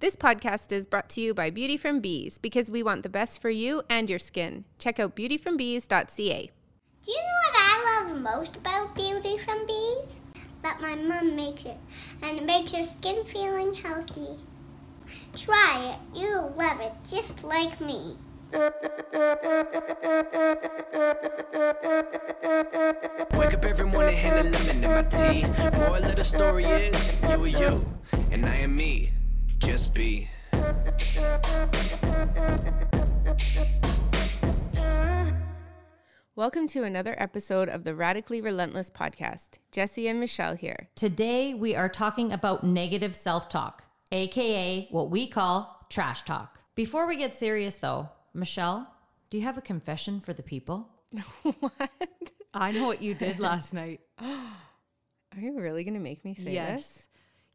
This podcast is brought to you by Beauty from Bees because we want the best for you and your skin. Check out beautyfrombees.ca. Do you know what I love most about Beauty from Bees? That my mom makes it, and it makes your skin feeling healthy. Try it, you'll love it just like me. Wake up every morning, hand a lemon in my tea. Moral of the story is, you are you, and I am me. Just be. Welcome to another episode of the Radically Relentless podcast. Jesse and Michelle here. Today, we are talking about negative self talk, aka what we call trash talk. Before we get serious, though, Michelle, do you have a confession for the people? what? I know what you did last night. Are you really going to make me say this?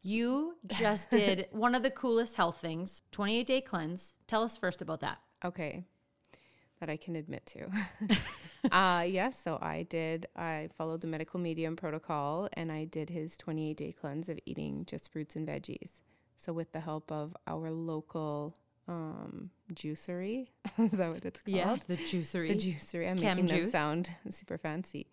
You just did one of the coolest health things 28 day cleanse. Tell us first about that. Okay. That I can admit to. uh yes, so I did I followed the medical medium protocol and I did his 28 day cleanse of eating just fruits and veggies. So with the help of our local um juicery, is that what it's called? Yeah, the juicery. The juicery. I'm making them sound super fancy.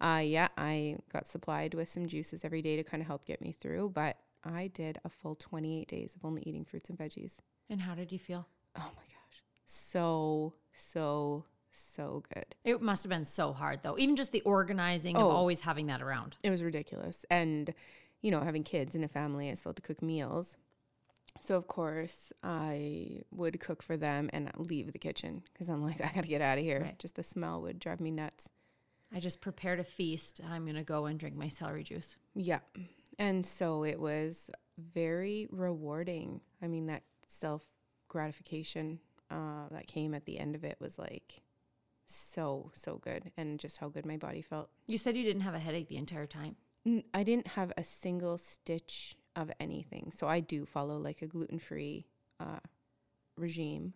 Uh, yeah, I got supplied with some juices every day to kind of help get me through, but I did a full 28 days of only eating fruits and veggies. And how did you feel? Oh my gosh. So, so, so good. It must have been so hard, though. Even just the organizing of Oh. always having that around. It was ridiculous. And, you know, having kids and a family, I still had to cook meals. So, of course, I would cook for them and leave the kitchen because I'm like, I got to get out of here. Right. Just the smell would drive me nuts. I just prepared a feast. I'm going to go and drink my celery juice. Yeah. And so it was very rewarding. I mean, that self gratification uh, that came at the end of it was like so, so good. And just how good my body felt. You said you didn't have a headache the entire time. I didn't have a single stitch of anything. So I do follow like a gluten free uh, regime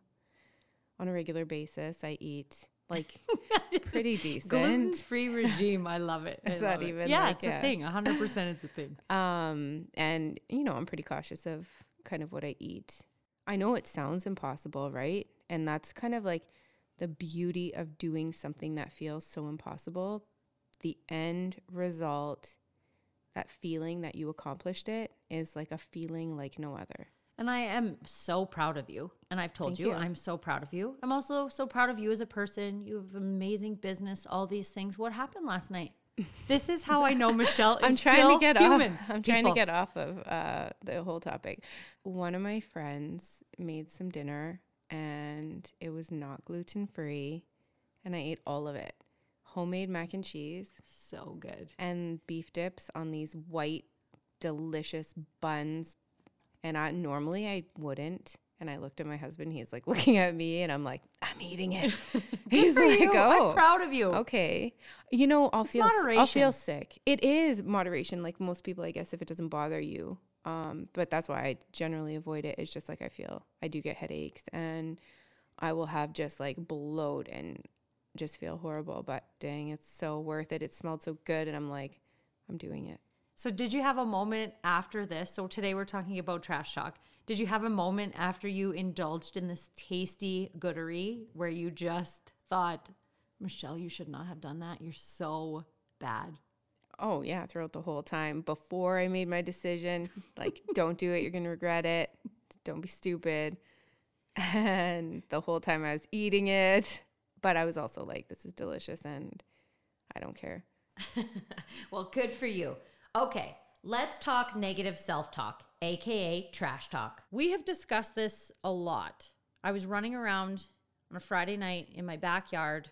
on a regular basis. I eat like pretty decent. Gluten free regime. I love it. Is I that love it. even Yeah, like it's a- a thing. 100% it's a thing. Um, and you know, I'm pretty cautious of kind of what I eat. I know it sounds impossible, right? And that's kind of like the beauty of doing something that feels so impossible. The end result, that feeling that you accomplished it, is like a feeling like no other. And I am so proud of you. And I've told you, you. I'm so proud of you. I'm also so proud of you as a person. You have amazing business, all these things. What happened last night? This is how I know Michelle is I'm trying still to get human. off. I'm trying to get off of uh, the whole topic. One of my friends made some dinner, and it was not gluten free, and I ate all of it. Homemade mac and cheese so good. and beef dips on these white, delicious buns. And I normally I wouldn't. And I looked at my husband. He's like looking at me, and I'm like, I'm eating it. He's like, you. oh, I'm proud of you. Okay. You know, I'll feel s- I'll feel sick. It is moderation, like most people, I guess, if it doesn't bother you. Um, but that's why I generally avoid it. It's just like I feel I do get headaches and I will have just like bloat and just feel horrible. But dang, it's so worth it. It smelled so good, and I'm like, I'm doing it. So, did you have a moment after this? So, today we're talking about trash talk. Did you have a moment after you indulged in this tasty goodery where you just thought, Michelle, you should not have done that? You're so bad. Oh yeah, throughout the whole time before I made my decision, like don't do it, you're gonna regret it. Don't be stupid. And the whole time I was eating it, but I was also like, this is delicious, and I don't care. Well, good for you. Okay, let's talk negative self talk, AKA trash talk. We have discussed this a lot. I was running around on a Friday night in my backyard,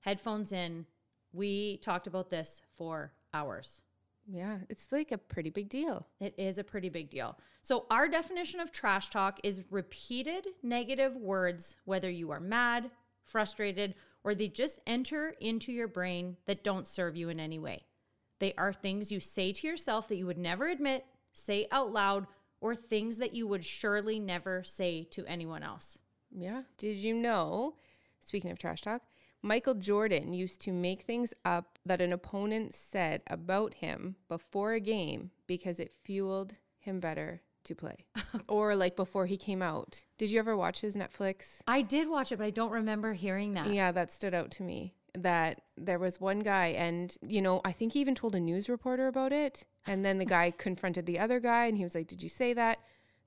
headphones in. We talked about this for hours. Yeah, it's like a pretty big deal. It is a pretty big deal. So, our definition of trash talk is repeated negative words, whether you are mad, frustrated, or they just enter into your brain that don't serve you in any way. They are things you say to yourself that you would never admit, say out loud, or things that you would surely never say to anyone else. Yeah. Did you know, speaking of trash talk, Michael Jordan used to make things up that an opponent said about him before a game because it fueled him better to play. or like before he came out. Did you ever watch his Netflix? I did watch it, but I don't remember hearing that. Yeah, that stood out to me. That there was one guy, and you know, I think he even told a news reporter about it. And then the guy confronted the other guy, and he was like, "Did you say that?"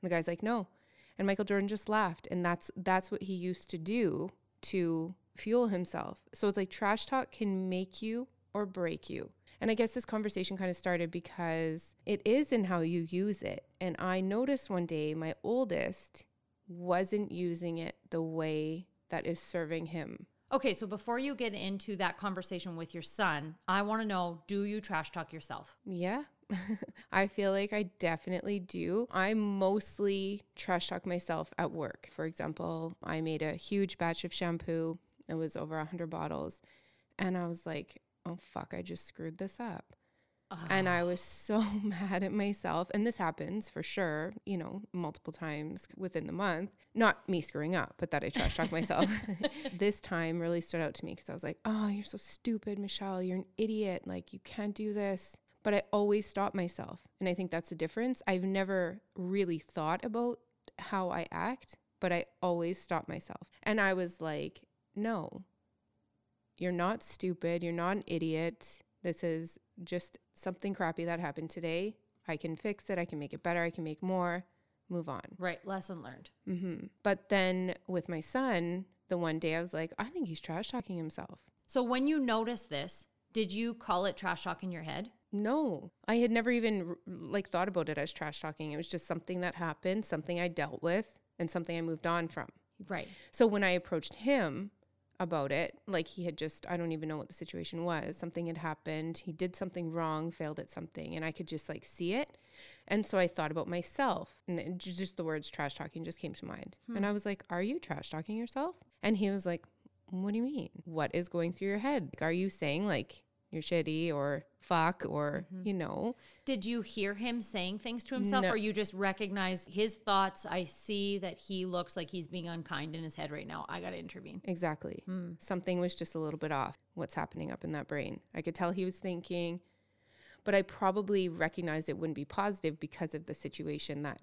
And the guy's like, "No." And Michael Jordan just laughed, and that's that's what he used to do to fuel himself. So it's like trash talk can make you or break you. And I guess this conversation kind of started because it is in how you use it. And I noticed one day my oldest wasn't using it the way that is serving him. Okay, so before you get into that conversation with your son, I want to know do you trash talk yourself? Yeah. I feel like I definitely do. I mostly trash talk myself at work. For example, I made a huge batch of shampoo. It was over 100 bottles. And I was like, oh, fuck, I just screwed this up. And I was so mad at myself. And this happens for sure, you know, multiple times within the month. Not me screwing up, but that I trash talk myself. this time really stood out to me because I was like, oh, you're so stupid, Michelle. You're an idiot. Like, you can't do this. But I always stop myself. And I think that's the difference. I've never really thought about how I act, but I always stop myself. And I was like, no, you're not stupid. You're not an idiot. This is just something crappy that happened today. I can fix it. I can make it better. I can make more. Move on. Right, lesson learned. Mm-hmm. But then with my son, the one day I was like, I think he's trash talking himself. So when you noticed this, did you call it trash talk in your head? No, I had never even like thought about it as trash talking. It was just something that happened, something I dealt with, and something I moved on from. Right. So when I approached him about it, like he had just, I don't even know what the situation was. Something had happened. He did something wrong, failed at something, and I could just like see it. And so I thought about myself, and just the words trash talking just came to mind. Hmm. And I was like, Are you trash talking yourself? And he was like, What do you mean? What is going through your head? Like, are you saying like you're shitty or fuck or, mm-hmm. you know? Did you hear him saying things to himself No. or you just recognized his thoughts? I see that he looks like he's being unkind in his head right now. I got to intervene. Exactly. Hmm. Something was just a little bit off. What's happening up in that brain? I could tell he was thinking, but I probably recognized it wouldn't be positive because of the situation that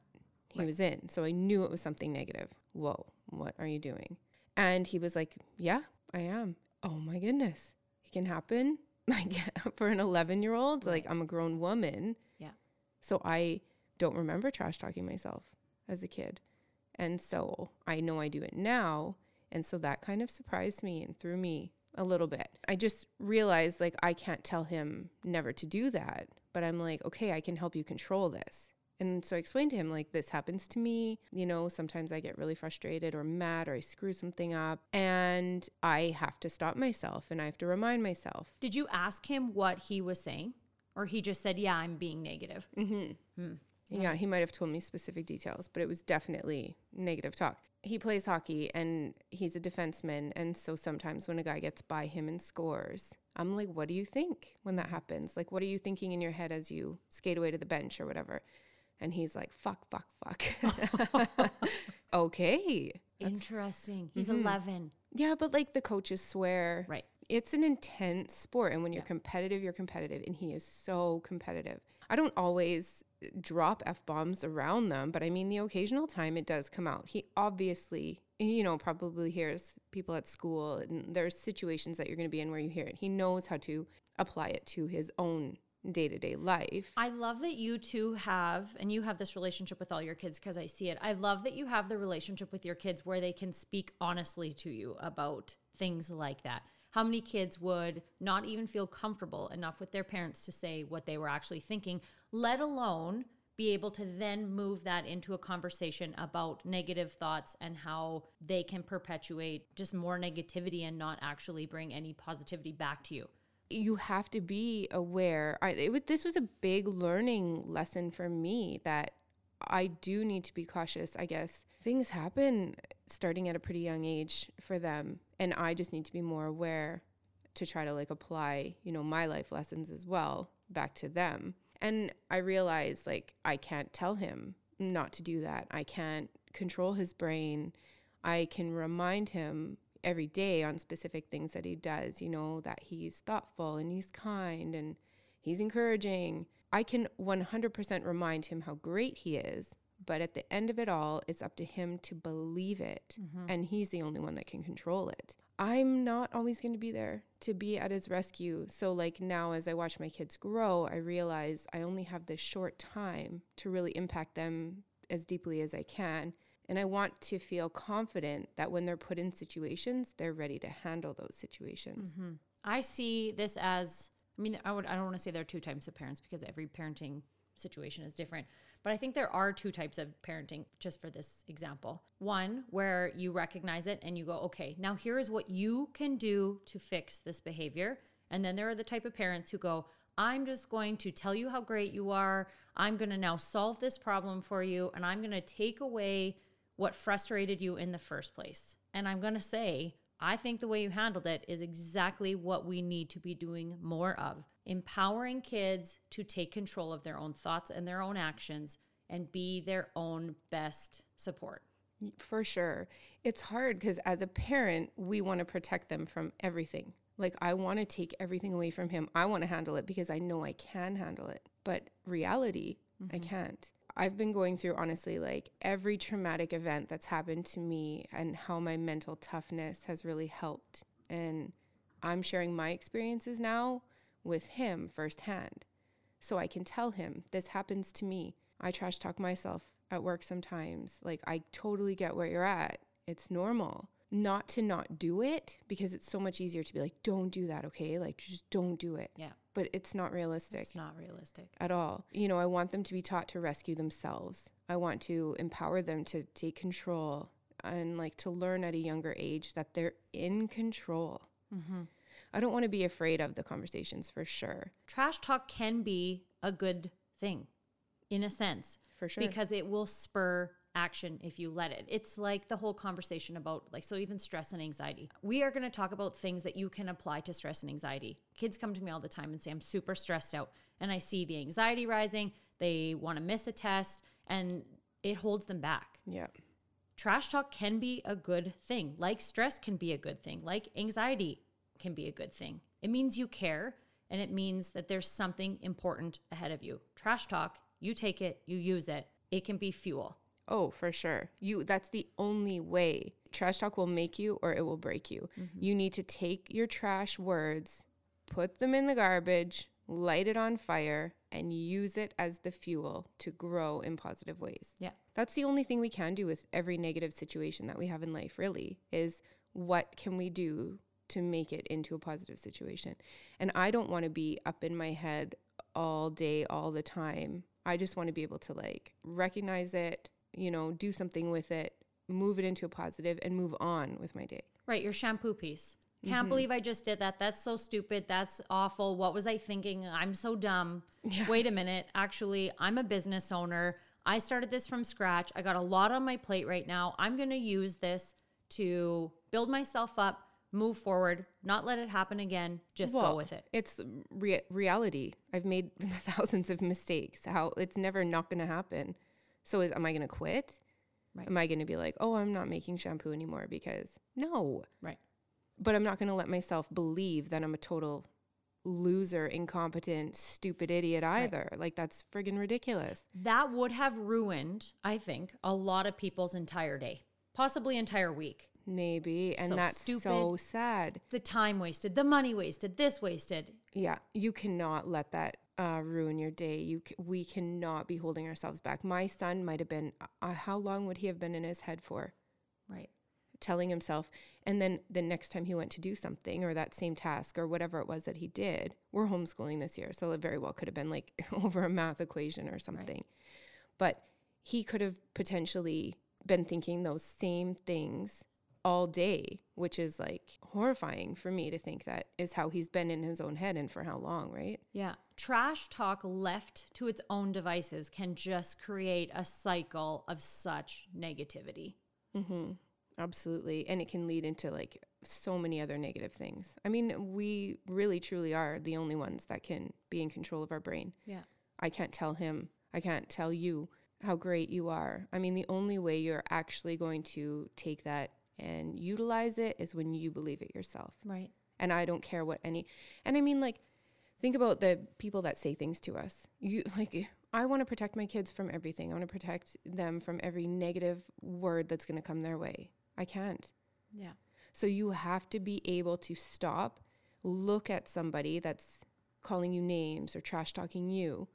he was in. So I knew it was something negative. Whoa, what are you doing? And he was like, Yeah, I am. Oh my goodness. It can happen. Like for an 11 year old, like I'm a grown woman. Yeah. So I don't remember trash talking myself as a kid. And so I know I do it now. And so that kind of surprised me and threw me a little bit. I just realized like I can't tell him never to do that, but I'm like, okay, I can help you control this. And so I explained to him, like, this happens to me. You know, sometimes I get really frustrated or mad or I screw something up and I have to stop myself and I have to remind myself. Did you ask him what he was saying? Or he just said, Yeah, I'm being negative? Mm-hmm. Hmm. Yeah, he might have told me specific details, but it was definitely negative talk. He plays hockey and he's a defenseman. And so sometimes when a guy gets by him and scores, I'm like, what do you think when that happens? Like, what are you thinking in your head as you skate away to the bench or whatever? And he's like, fuck, fuck, fuck. okay. Interesting. He's mm-hmm. 11. Yeah, but like the coaches swear. Right. It's an intense sport. And when you're competitive, you're competitive. And he is so competitive. I don't always uh, drop F bombs around them, but I mean, the occasional time it does come out. He obviously, you know, probably hears people at school, and there's situations that you're going to be in where you hear it. He knows how to apply it to his own day to day life. I love that you two have, and you have this relationship with all your kids because I see it. I love that you have the relationship with your kids where they can speak honestly to you about things like that. How many kids would not even feel comfortable enough with their parents to say what they were actually thinking, let alone be able to then move that into a conversation about negative thoughts and how they can perpetuate just more negativity and not actually bring any positivity back to you. You have to be aware. I, it, this was a big learning lesson for me that I do need to be cautious. I guess things happen starting at a pretty young age for them, and I just need to be more aware to try to like apply, you know, my life lessons as well back to them. And I realized like I can't tell him not to do that. I can't control his brain. I can remind him every day on specific things that he does, you know, that he's thoughtful and he's kind and he's encouraging. I can 100% remind him how great he is, But at the end of it all, it's up to him to believe it. Mm-hmm. And he's the only one that can control it. I'm not always going to be there to be at his rescue. So, like now, as I watch my kids grow, I realize I only have this short time to really impact them as deeply as I can. And I want to feel confident that when they're put in situations, they're ready to handle those situations. Mm-hmm. I see this as I mean, I would I don't want to say there are two types of parents because every parenting situation is different. But I think there are two types of parenting just for this example. One where you recognize it and you go, "Okay, now here is what you can do to fix this behavior." And then there are the type of parents who go, "I'm just going to tell you how great you are. I'm going to now solve this problem for you and I'm going to take away what frustrated you in the first place." And I'm going to say, I think the way you handled it is exactly what we need to be doing more of empowering kids to take control of their own thoughts and their own actions and be their own best support. For sure. It's hard because as a parent, we want to protect them from everything. Like, I want to take everything away from him. I want to handle it because I know I can handle it. But reality, I mm-hmm. can't. I've been going through, honestly, like every traumatic event that's happened to me and how my mental toughness has really helped. And I'm sharing my experiences now with him firsthand. So I can tell him this happens to me. I trash talk myself at work sometimes. Like, I totally get where you're at. It's normal. Not to not do it because it's so much easier to be like, don't do that, okay? Like, just don't do it. Yeah. But it's not realistic It's not realistic. at all. You know, I want them to be taught to rescue themselves. I want to empower them to take control and like to learn at a younger age that they're in control. Mm-hmm. I don't want to be afraid of the conversations for sure. Trash talk can be a good thing in a sense. For sure. Because it will spur action if you let it. It's like the whole conversation about like so even stress and anxiety. We are going to talk about things that you can apply to stress and anxiety. Kids come to me all the time and say I'm super stressed out and I see the anxiety rising, they want to miss a test and it holds them back. Yeah. Trash talk can be a good thing. Like stress can be a good thing. Like anxiety can be a good thing. It means you care and it means that there's something important ahead of you. Trash talk, you take it, you use it. It can be fuel. Oh, for sure. You that's the only way. Trash talk will make you or it will break you. Mm-hmm. You need to take your trash words, put them in the garbage, light it on fire and use it as the fuel to grow in positive ways. Yeah. That's the only thing we can do with every negative situation that we have in life really is what can we do to make it into a positive situation. And I don't want to be up in my head all day all the time. I just want to be able to like recognize it, you know, do something with it, move it into a positive and move on with my day. Right, your shampoo piece. Can't mm-hmm. believe I just did that. That's so stupid. That's awful. What was I thinking? I'm so dumb. Wait a minute. Actually, I'm a business owner. I started this from scratch. I got a lot on my plate right now. I'm going to use this to build myself up, move forward, not let it happen again. Just go with it. It's rea- reality. I've made thousands of mistakes. How it's never not going to happen. So is am I going to quit? Right. Am I going to be like, "Oh, I'm not making shampoo anymore because No. Right. But I'm not going to let myself believe that I'm a total loser, incompetent, stupid idiot either. Like that's friggin' ridiculous. That would have ruined, I think, a lot of people's entire day, possibly entire week. Maybe. And So that's so sad. The time wasted, the money wasted, this wasted. Yeah, you cannot let that uh, ruin your day. You c- we cannot be holding ourselves back. My son might have been. Uh, how long would he have been in his head for? Right. Telling himself, and then the next time he went to do something or that same task or whatever it was that he did, we're homeschooling this year, so it very well could have been like over a math equation or something. But he could have potentially been thinking those same things all day, which is like horrifying for me to think that is how he's been in his own head and for how long, right? Yeah. Trash talk left to its own devices can just create a cycle of such negativity. Mm-hmm. Absolutely. And it can lead into like so many other negative things. I mean, we really truly are the only ones that can be in control of our brain. Yeah. I can't tell him, I can't tell you how great you are. I mean, the only way you're actually going to take that and utilize it is when you believe it yourself. Right. And I don't care what any, and I mean, like, think about the people that say things to us. You, like, I want to protect my kids from everything. I want to protect them from every negative word that's going to come their way. I can't. Yeah. So you have to be able to stop, look at somebody that's calling you names or trash talking you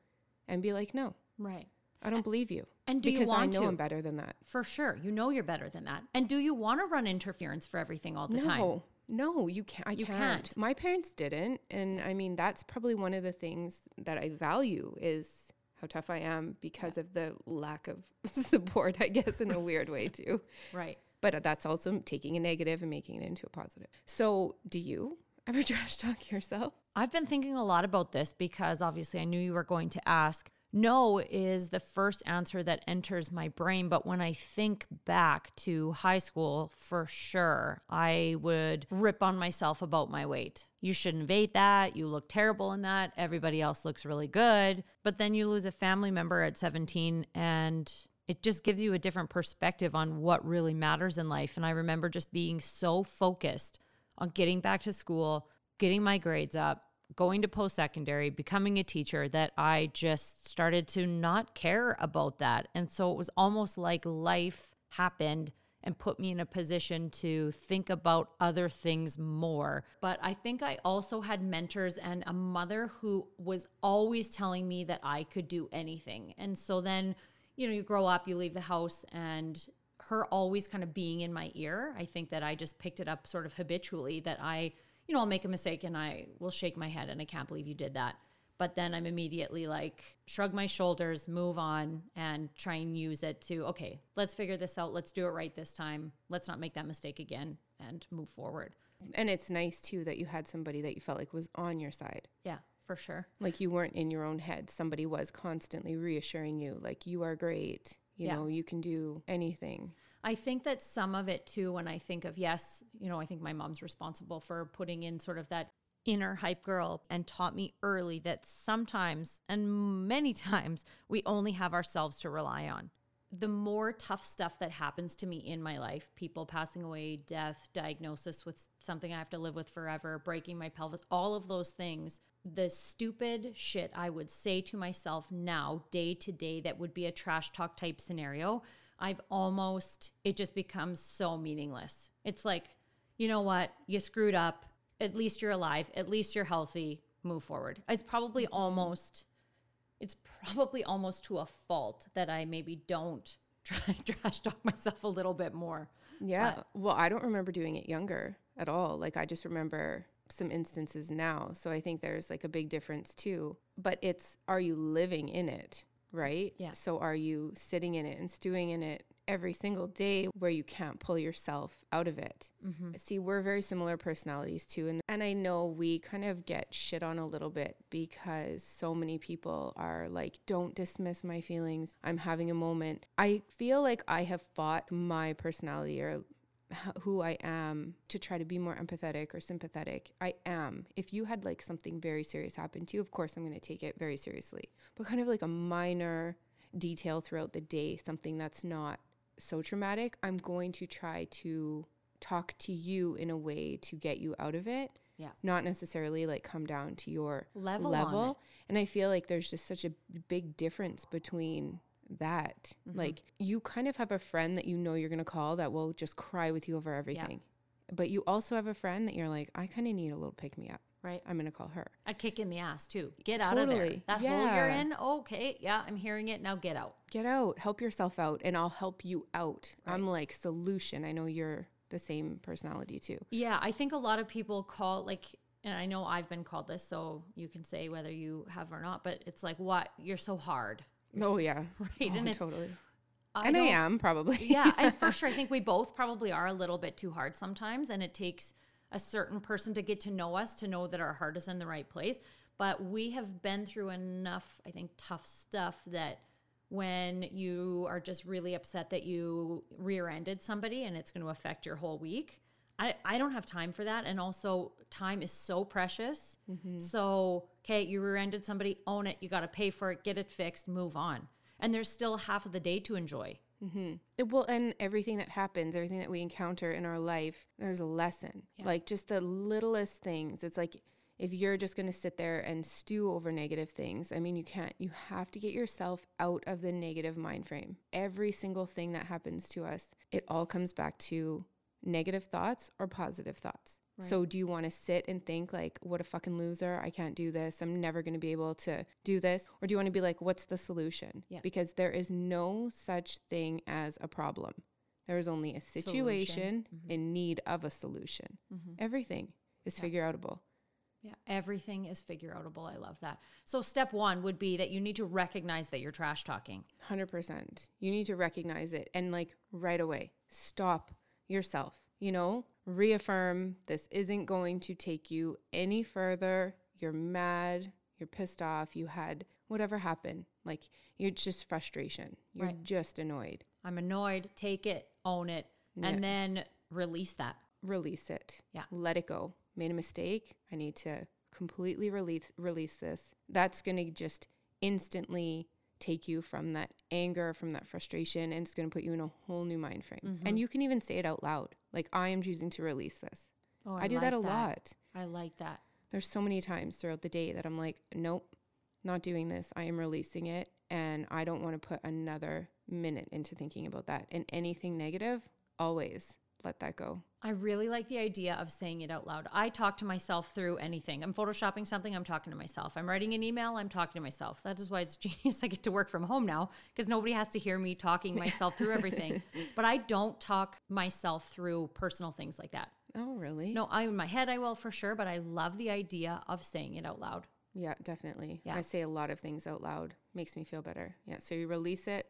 and be like, "No, Right. I don't believe you." And do you because I want know to? I'm better than that. For sure. You know you're better than that. And do you want to run interference for everything all the time? No, no, you can't. I You can't. can't. My parents didn't, and I mean that's probably one of the things that I value is how tough I am because of the lack of support. I guess in a weird way too. Right. But uh, that's also taking a negative and making it into a positive. So, do you ever trash talk yourself? I've been thinking a lot about this because obviously I knew you were going to ask. No is the first answer that enters my brain. But when I think back to high school, for sure, I would rip on myself about my weight. You shouldn't have that. You look terrible in that. Everybody else looks really good. But then you lose a family member at 17 and it just gives you a different perspective on what really matters in life. And I remember just being so focused on getting back to school, getting my grades up, going to post secondary, becoming a teacher that I just started to not care about that. And so it was almost like life happened and put me in a position to think about other things more. But I think I also had mentors and a mother who was always telling me that I could do anything. And so then, you know, you grow up, you leave the house, and her always kind of being in my ear, I think that I just picked it up sort of habitually that I, you know, I'll make a mistake and I will shake my head and I can't believe you did that. But then I'm immediately like, shrug my shoulders, move on, and try and use it to, okay, let's figure this out. Let's do it right this time. Let's not make that mistake again and move forward. And it's nice too that you had somebody that you felt like was on your side. Yeah, for sure. Like you weren't in your own head. Somebody was constantly reassuring you, like, you are great. You Yeah. know, you can do anything. I think that some of it too, when I think of, yes, you know, I think my mom's responsible for putting in sort of that inner hype girl and taught me early that sometimes and many times we only have ourselves to rely on. The more tough stuff that happens to me in my life, people passing away, death, diagnosis with something I have to live with forever, breaking my pelvis, all of those things, the stupid shit I would say to myself now, day to day, that would be a trash talk type scenario, I've almost, it just becomes so meaningless. It's like, you know what? You screwed up. At least you're alive. At least you're healthy. Move forward. It's probably mm-hmm. almost, it's probably almost to a fault that I maybe don't try to trash talk myself a little bit more. Yeah. well, I don't remember doing it younger at all. Like I just remember some instances now. So I think there's like a big difference too. But it's are you living in it, right? Yeah. So are you sitting in it and stewing in it every single day where you can't pull yourself out of it? Mm-hmm. See, we're very similar personalities too. And and I know we kind of get shit on a little bit because so many people are like, don't dismiss my feelings. I'm having a moment. I feel like I have fought my personality or who I am to try to be more empathetic or sympathetic. I am. If you had like something very serious happen to you, of course I'm going to take it very seriously. But kind of like a minor detail throughout the day, something that's not so traumatic, I'm going to try to talk to you in a way to get you out of it. Yeah. Not necessarily like come down to your Level level. And I feel like there's just such a big difference between that. Mm-hmm. Like you kind of have a friend that you know you're going to call that will just cry with you over everything. But you also have a friend that you're like, I kind of need a little pick me up. Right. I'm going to call her. A kick in the ass too. Get out of there. Totally. That hole you're in. Okay. Yeah. I'm hearing it. Now get out. Get out, help yourself out, and I'll help you out. I'm like solution. I know you're the same personality too. Yeah, I think a lot of people call like, and I know I've been called this, so you can say whether you have or not. But it's like, what? You're so hard, Oh yeah, right? Oh, and totally. I and I am probably. yeah, and for sure, I think we both probably are a little bit too hard sometimes, and it takes a certain person to get to know us to know that our heart is in the right place. But we have been through enough, I think, tough stuff that when you are just really upset that you rear-ended somebody and it's going to affect your whole week. I, I don't have time for that. And also, time is so precious. Mm-hmm. So, okay, you rear ended somebody, own it. You got to pay for it, get it fixed, move on. And there's still half of the day to enjoy. Mm-hmm. Well, and everything that happens, everything that we encounter in our life, there's a lesson. Like just the littlest things. It's like if you're just going to sit there and stew over negative things, I mean, you can't. You have to get yourself out of the negative mind frame. Every single thing that happens to us, it all comes back to negative thoughts or positive thoughts. So, do you want to sit and think, like, what a fucking loser? I can't do this. I'm never going to be able to do this. Or do you want to be like, what's the solution? Yeah. Because there is no such thing as a problem. There is only a situation mm-hmm. in need of a solution. Mm-hmm. Everything is figure outable. Yeah, everything is figure outable. I love that. So, step one would be that you need to recognize that you're trash talking. 100%. You need to recognize it and like right away stop yourself, you know, reaffirm this isn't going to take you any further. You're mad, you're pissed off, you had whatever happened. Like you're just frustration. You're Right. just annoyed. I'm annoyed, take it, own it, and then release that. Release it. Yeah. Let it go. Made a mistake. I need to completely release release this. That's going to just instantly take you from that anger, from that frustration, and it's going to put you in a whole new mind frame. Mm-hmm. And you can even say it out loud. Like, I am choosing to release this. Oh, I, do that like a lot. I like that. There's so many times throughout the day that I'm like, nope, not doing this. I am releasing it. And I don't want to put another minute into thinking about that. And anything negative, always let that go. I really like the idea of saying it out loud. I talk to myself through anything. I'm photoshopping something, I'm talking to myself. I'm writing an email, I'm talking to myself. That is why it's genius I get to work from home now because nobody has to hear me talking myself through everything. But I don't talk myself through personal things like that. Oh, really? No, I in my head I will for sure, but I love the idea of saying it out loud. Yeah, definitely. Yeah. I say a lot of things out loud. Makes me feel better. Yeah. So you release it,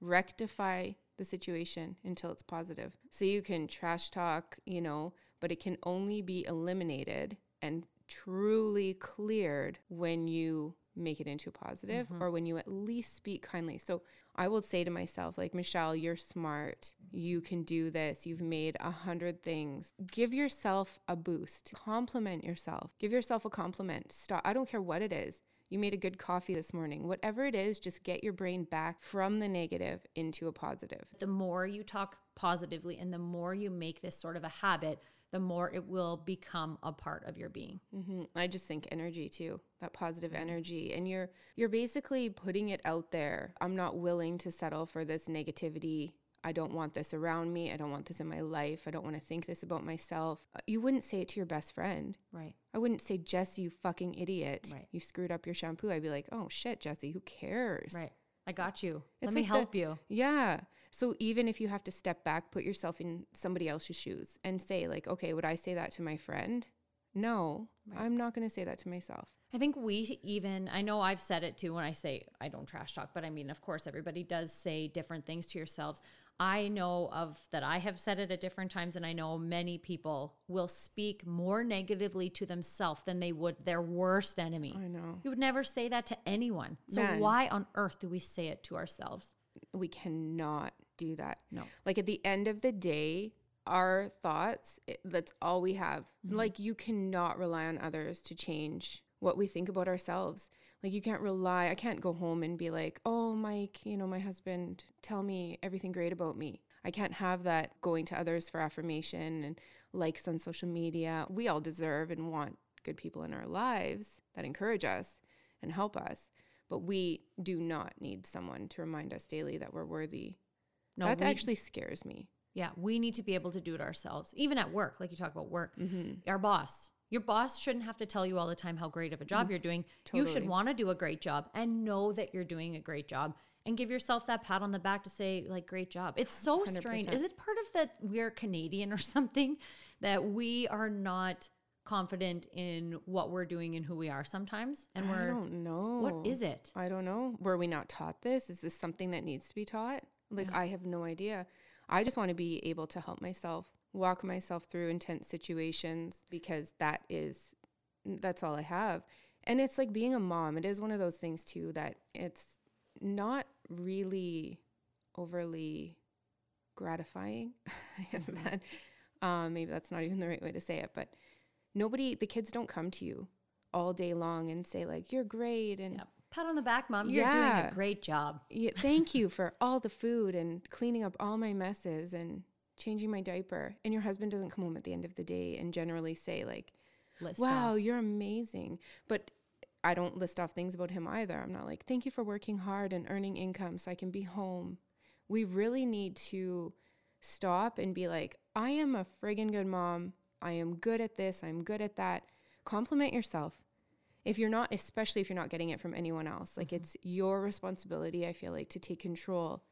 rectify the situation until it's positive. So you can trash talk, you know, but it can only be eliminated and truly cleared when you make it into a positive mm-hmm. or when you at least speak kindly. So I will say to myself, like, Michelle, you're smart. You can do this. You've made a hundred things. Give yourself a boost. Compliment yourself. Give yourself a compliment. Stop. I don't care what it is. You made a good coffee this morning. Whatever it is, just get your brain back from the negative into a positive. The more you talk positively and the more you make this sort of a habit, the more it will become a part of your being. hmm I just think energy too, that positive energy, and you're you're basically putting it out there. I'm not willing to settle for this negativity. I don't want this around me. I don't want this in my life. I don't want to think this about myself. Uh, You wouldn't say it to your best friend. Right. I wouldn't say, Jesse, you fucking idiot. Right. You screwed up your shampoo. I'd be like, oh shit, Jesse, who cares? Right. I got you. Let It's me like the- help you. Yeah. So even if you have to step back, put yourself in somebody else's shoes and say, like, okay, would I say that to my friend? No, I'm not going to say that to myself. I think we even, I know I've said it too when I say I don't trash talk, but I mean, of course, everybody does say different things to yourselves. I know of that I have said it at different times, and I know many people will speak more negatively to themselves than they would their worst enemy. I know. You would never say that to anyone. So, Man. why on earth do we say it to ourselves? We cannot do that. No. Like at the end of the day, our thoughts, that's all we have. Mm-hmm. Like you cannot rely on others to change what we think about ourselves. Like you can't rely, I can't go home and be like, oh, Mike, you know, my husband, tell me everything great about me. I can't have that going to others for affirmation and likes on social media. We all deserve and want good people in our lives that encourage us and help us. But we do not need someone to remind us daily that we're worthy. No, that we- actually scares me. Yeah, we need to be able to do it ourselves, even at work, like you talk about work. Mm-hmm. Our boss, your boss shouldn't have to tell you all the time how great of a job mm-hmm. you're doing. You should want to do a great job and know that you're doing a great job and give yourself that pat on the back to say, like, great job. It's so strange. 100%. Is it part of that we're Canadian or something that we are not confident in what we're doing and who we are sometimes? And we're, I don't know. what is it? I don't know. Were we not taught this? Is this something that needs to be taught? Like, I have no idea. I just want to be able to help myself, walk myself through intense situations because that is, that's all I have. And it's like being a mom. It is one of those things too that it's not really overly gratifying. that, um, maybe that's not even the right way to say it, but nobody, the kids don't come to you all day long and say like, you're great. And Yeah. Pat on the back, mom. You're doing a great job. yeah, thank you for all the food and cleaning up all my messes and changing my diaper. And your husband doesn't come home at the end of the day and generally say like, list. wow, off. you're amazing. But I don't list off things about him either. I'm not like, thank you for working hard and earning income so I can be home. We really need to stop and be like, I am a friggin' good mom. I am good at this. I'm good at that. Compliment yourself. If you're not, especially if you're not getting it from anyone else, like mm-hmm. it's your responsibility, I feel like, to take control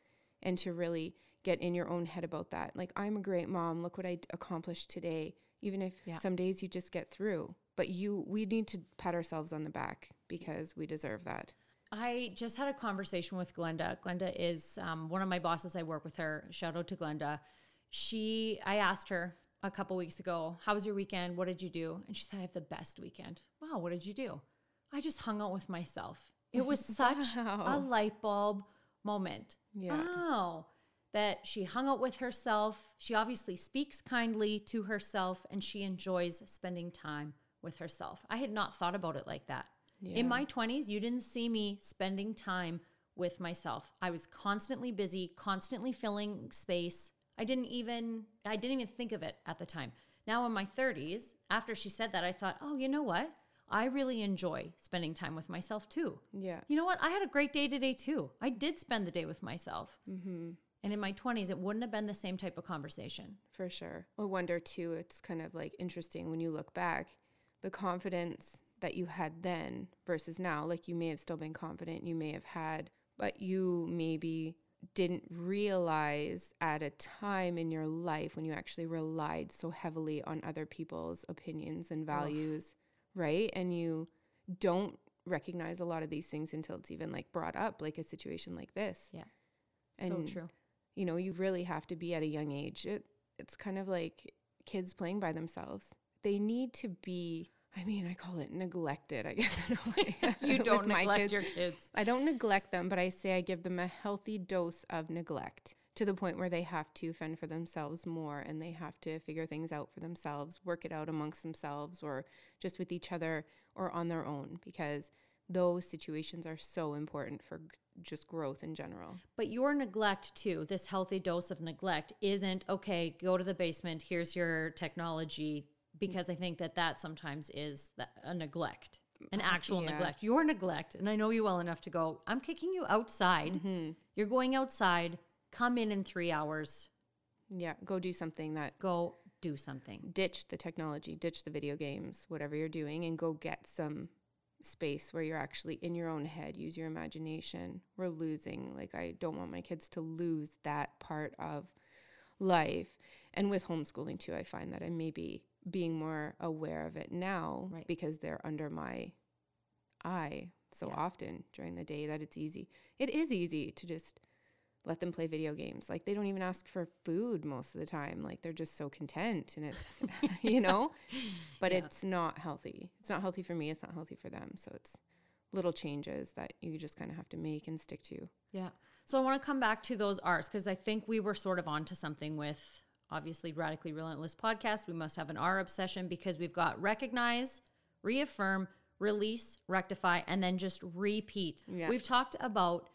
and to really get in your own head about that. Like, I'm a great mom. Look what I accomplished today. Even if Yeah. some days you just get through. But you, we need to pat ourselves on the back because we deserve that. I just had a conversation with Glenda. Glenda is um, one of my bosses. I work with her. Shout out to Glenda. She, I asked her a couple weeks ago, "How was your weekend? What did you do?" And she said, "I have the best weekend." Wow, what did you do? I just hung out with myself. It was such a light bulb moment. Yeah. Oh, that she hung out with herself. She obviously speaks kindly to herself, and she enjoys spending time with herself. I had not thought about it like that. Yeah. In my 20s, you didn't see me spending time with myself. I was constantly busy, constantly filling space. I didn't even I didn't even think of it at the time. Now in my 30s, after she said that, I thought, "Oh, you know what? I really enjoy spending time with myself too." Yeah. You know what? I had a great day today too. I did spend the day with myself. Mm-hmm. And in my 20s, it wouldn't have been the same type of conversation. For sure. I wonder too, it's kind of like interesting when you look back, the confidence that you had then versus now. Like you may have still been confident, you may have had, but you maybe didn't realize at a time in your life when you actually relied so heavily on other people's opinions and values, right? And you don't recognize a lot of these things until it's even like brought up, like a situation like this. Yeah. And so true. You know, you really have to be at a young age. It, it's kind of like kids playing by themselves. They need to be, I mean, I call it neglected, I guess. in a way, You don't my neglect kids. your kids. I don't neglect them, but I say I give them a healthy dose of neglect to the point where they have to fend for themselves more and they have to figure things out for themselves, work it out amongst themselves or just with each other or on their own because those situations are so important for just growth in general. But your neglect too, this healthy dose of neglect isn't okay, go to the basement, here's your technology because I think that that sometimes is a neglect. An uh, actual Yeah. neglect. Your neglect, and I know you well enough to go, I'm kicking you outside. Mm-hmm. You're going outside. Come in in three hours. Yeah, go do something that Go do something. ditch the technology, ditch the video games, whatever you're doing, and go get some space where you're actually in your own head, use your imagination. We're losing. Like, I don't want my kids to lose that part of life. And with homeschooling, too, I find that I may be being more aware of it now Right. because they're under my eye so Yeah. often during the day that it's easy. It is easy to just let them play video games. Like they don't even ask for food most of the time. Like they're just so content and it's, you know, but Yeah. it's not healthy. It's not healthy for me. It's not healthy for them. So it's little changes that you just kind of have to make and stick to. Yeah. So I want to come back to those R's because I think we were sort of onto something with obviously Radically Relentless podcast. We must have an R obsession because we've got recognize, reaffirm, release, rectify, and then just repeat. Yeah. We've talked about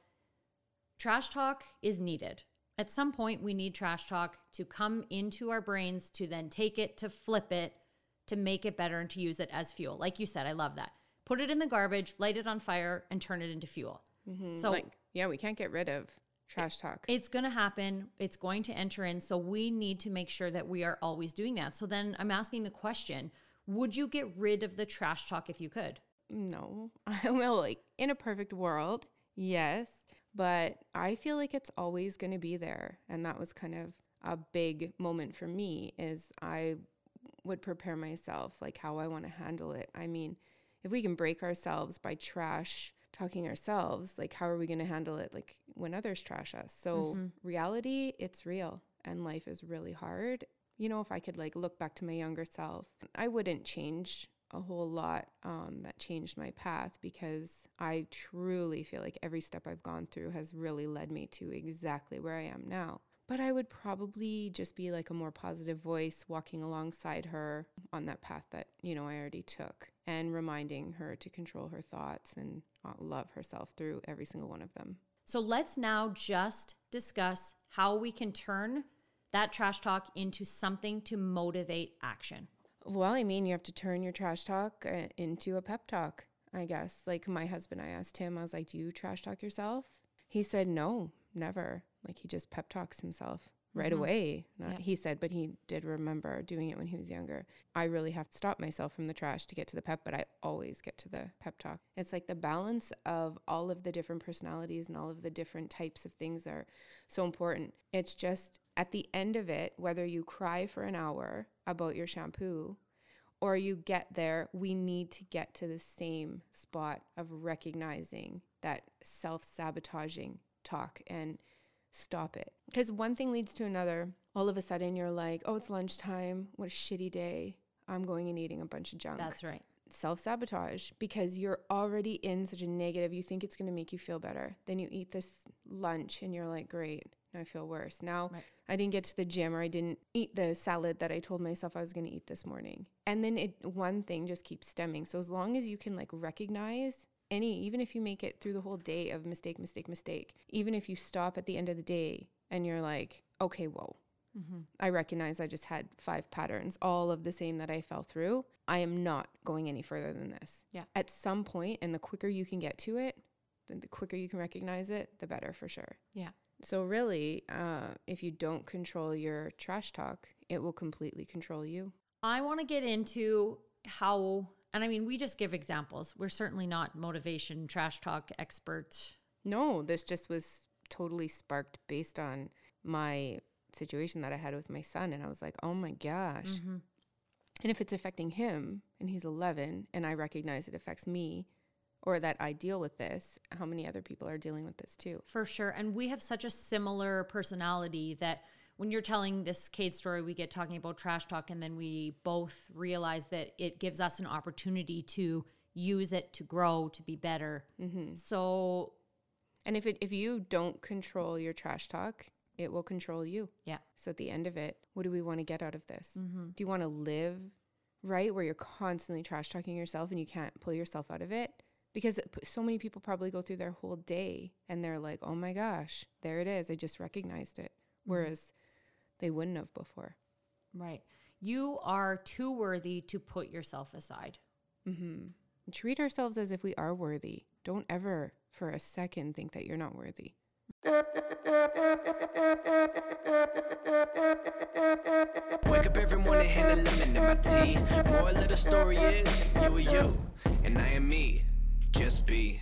trash talk is needed. At some point, we need trash talk to come into our brains to then take it, to flip it, to make it better, and to use it as fuel. Like you said, I love that. Put it in the garbage, light it on fire, and turn it into fuel. Mm-hmm. So like, yeah, we can't get rid of trash talk. it's going to happen. It's going to enter in. So we need to make sure that we are always doing that. So then I'm asking the question Would you get rid of the trash talk if you could? No, I will. Like in a perfect world, yes, but I feel like it's always going to be there, and that was kind of a big moment for me. Is I would prepare myself like how I want to handle it. I mean, if we can break ourselves by trash talking ourselves, like how are we going to handle it? Like when others trash us. So mm-hmm. reality, it's real, and life is really hard. You know, if I could like look back to my younger self, I wouldn't change a whole lot um, that changed my path because I truly feel like every step I've gone through has really led me to exactly where I am now. But I would probably just be like a more positive voice walking alongside her on that path that, you know, I already took and reminding her to control her thoughts and uh, love herself through every single one of them. So let's now just discuss how we can turn that trash talk into something to motivate action. Well, I mean, you have to turn your trash talk uh, into a pep talk, I guess. Like my husband, I asked him, I was like, Do you trash talk yourself? He said, No, never. Like he just pep talks himself right mm-hmm. away. Not, Yeah. He said, but he did remember doing it when he was younger. I really have to stop myself from the trash to get to the pep, but I always get to the pep talk. It's like the balance of all of the different personalities and all of the different types of things are so important. It's just at the end of it, whether you cry for an hour about your shampoo or you get there, we need to get to the same spot of recognizing that self sabotaging talk and stop it. Because one thing leads to another. All of a sudden, you're like, oh, it's lunchtime. What a shitty day. I'm going and eating a bunch of junk. That's right. self sabotage because you're already in such a negative. You think it's going to make you feel better. Then you eat this lunch and you're like, great, now I feel worse. Now Right. I didn't get to the gym or I didn't eat the salad that I told myself I was going to eat this morning. And then it one thing just keeps stemming. So as long as you can like recognize any, even if you make it through the whole day of mistake, mistake, mistake, even if you stop at the end of the day and you're like, okay, whoa, I recognize I just had five patterns, all of the same that I fell through. I am not going any further than this. Yeah. At some point, and the quicker you can get to it, then the quicker you can recognize it, the better for sure. Yeah. So, really, uh, if you don't control your trash talk, it will completely control you. I want to get into how, and I mean, we just give examples. We're certainly not motivation, trash talk experts. No, this just was totally sparked based on my situation that I had with my son. And I was like, oh my gosh. Mm-hmm. And if it's affecting him and he's 11 and I recognize it affects me or that I deal with this, how many other people are dealing with this too? For sure. And we have such a similar personality that when you're telling this Kate story, we get talking about trash talk, and then we both realize that it gives us an opportunity to use it to grow, to be better. Mm-hmm. So, And if it if you don't control your trash talk, it will control you. yeah. So at the end of it, what do we want to get out of this? Mm-hmm. Do you want to live right where you're constantly trash talking yourself and you can't pull yourself out of it? Because so many people probably go through their whole day and they're like, "Oh my gosh, there it is. I just recognized it." Mm-hmm. Whereas they wouldn't have before. Right. You are too worthy to put yourself aside. Mm-hmm. Treat ourselves as if we are worthy. Don't ever for a second think that you're not worthy. Wake up every morning, hand a lemon in my tea. Moral of the story is, you are you, and I am me. Just be.